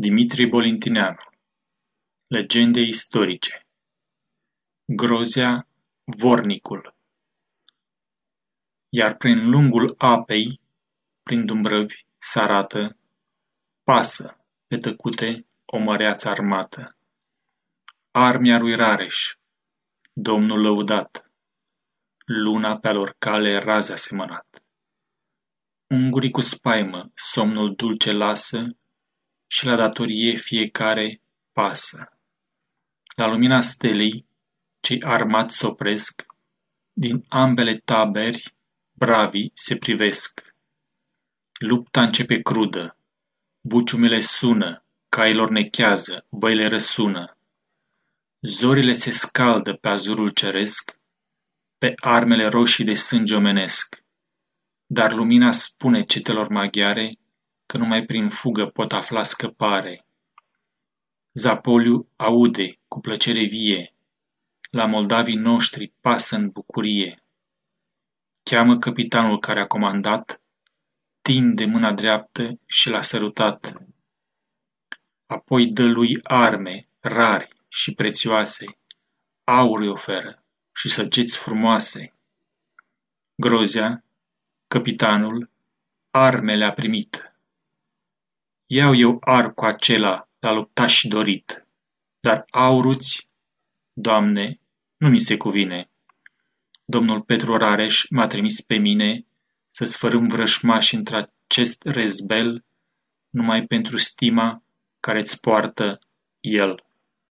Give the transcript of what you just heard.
Dimitrie Bolintineanu Legende istorice Grozia, Vornicul Iar prin lungul apei, prin dumbrăvi, s-arată, pasă, pe tăcute, o măreață armată. Armia lui Rareș, Domnul lăudat, luna pe lor cale raze asemănat. Ungurii cu spaimă somnul dulce lasă, și la datorie fiecare pasă. La lumina stelei, cei armați s-opresc, din ambele taberi bravii se privesc. Lupta începe crudă, buciumele sună, cailor nechează, băile răsună. Zorile se scaldă pe azurul ceresc, pe armele roșii de sânge omenesc. Dar lumina spune cetelor maghiare că numai prin fugă pot afla scăpare. Zapoliu aude cu plăcere vie, la moldavii noștri pasă în bucurie. Cheamă capitanul care a comandat, tinde mâna dreaptă și l-a sărutat. Apoi dă lui arme rari și prețioase, aur îi oferă și săgeți frumoase. Grozia, capitanul, armele a primit Iau eu arcul acela la luptaș dorit, dar auruți, Doamne, nu mi se cuvine. Domnul Petru Rareș m-a trimis pe mine să sfărâm vrășmași într-acest rezbel numai pentru stima care îți poartă el.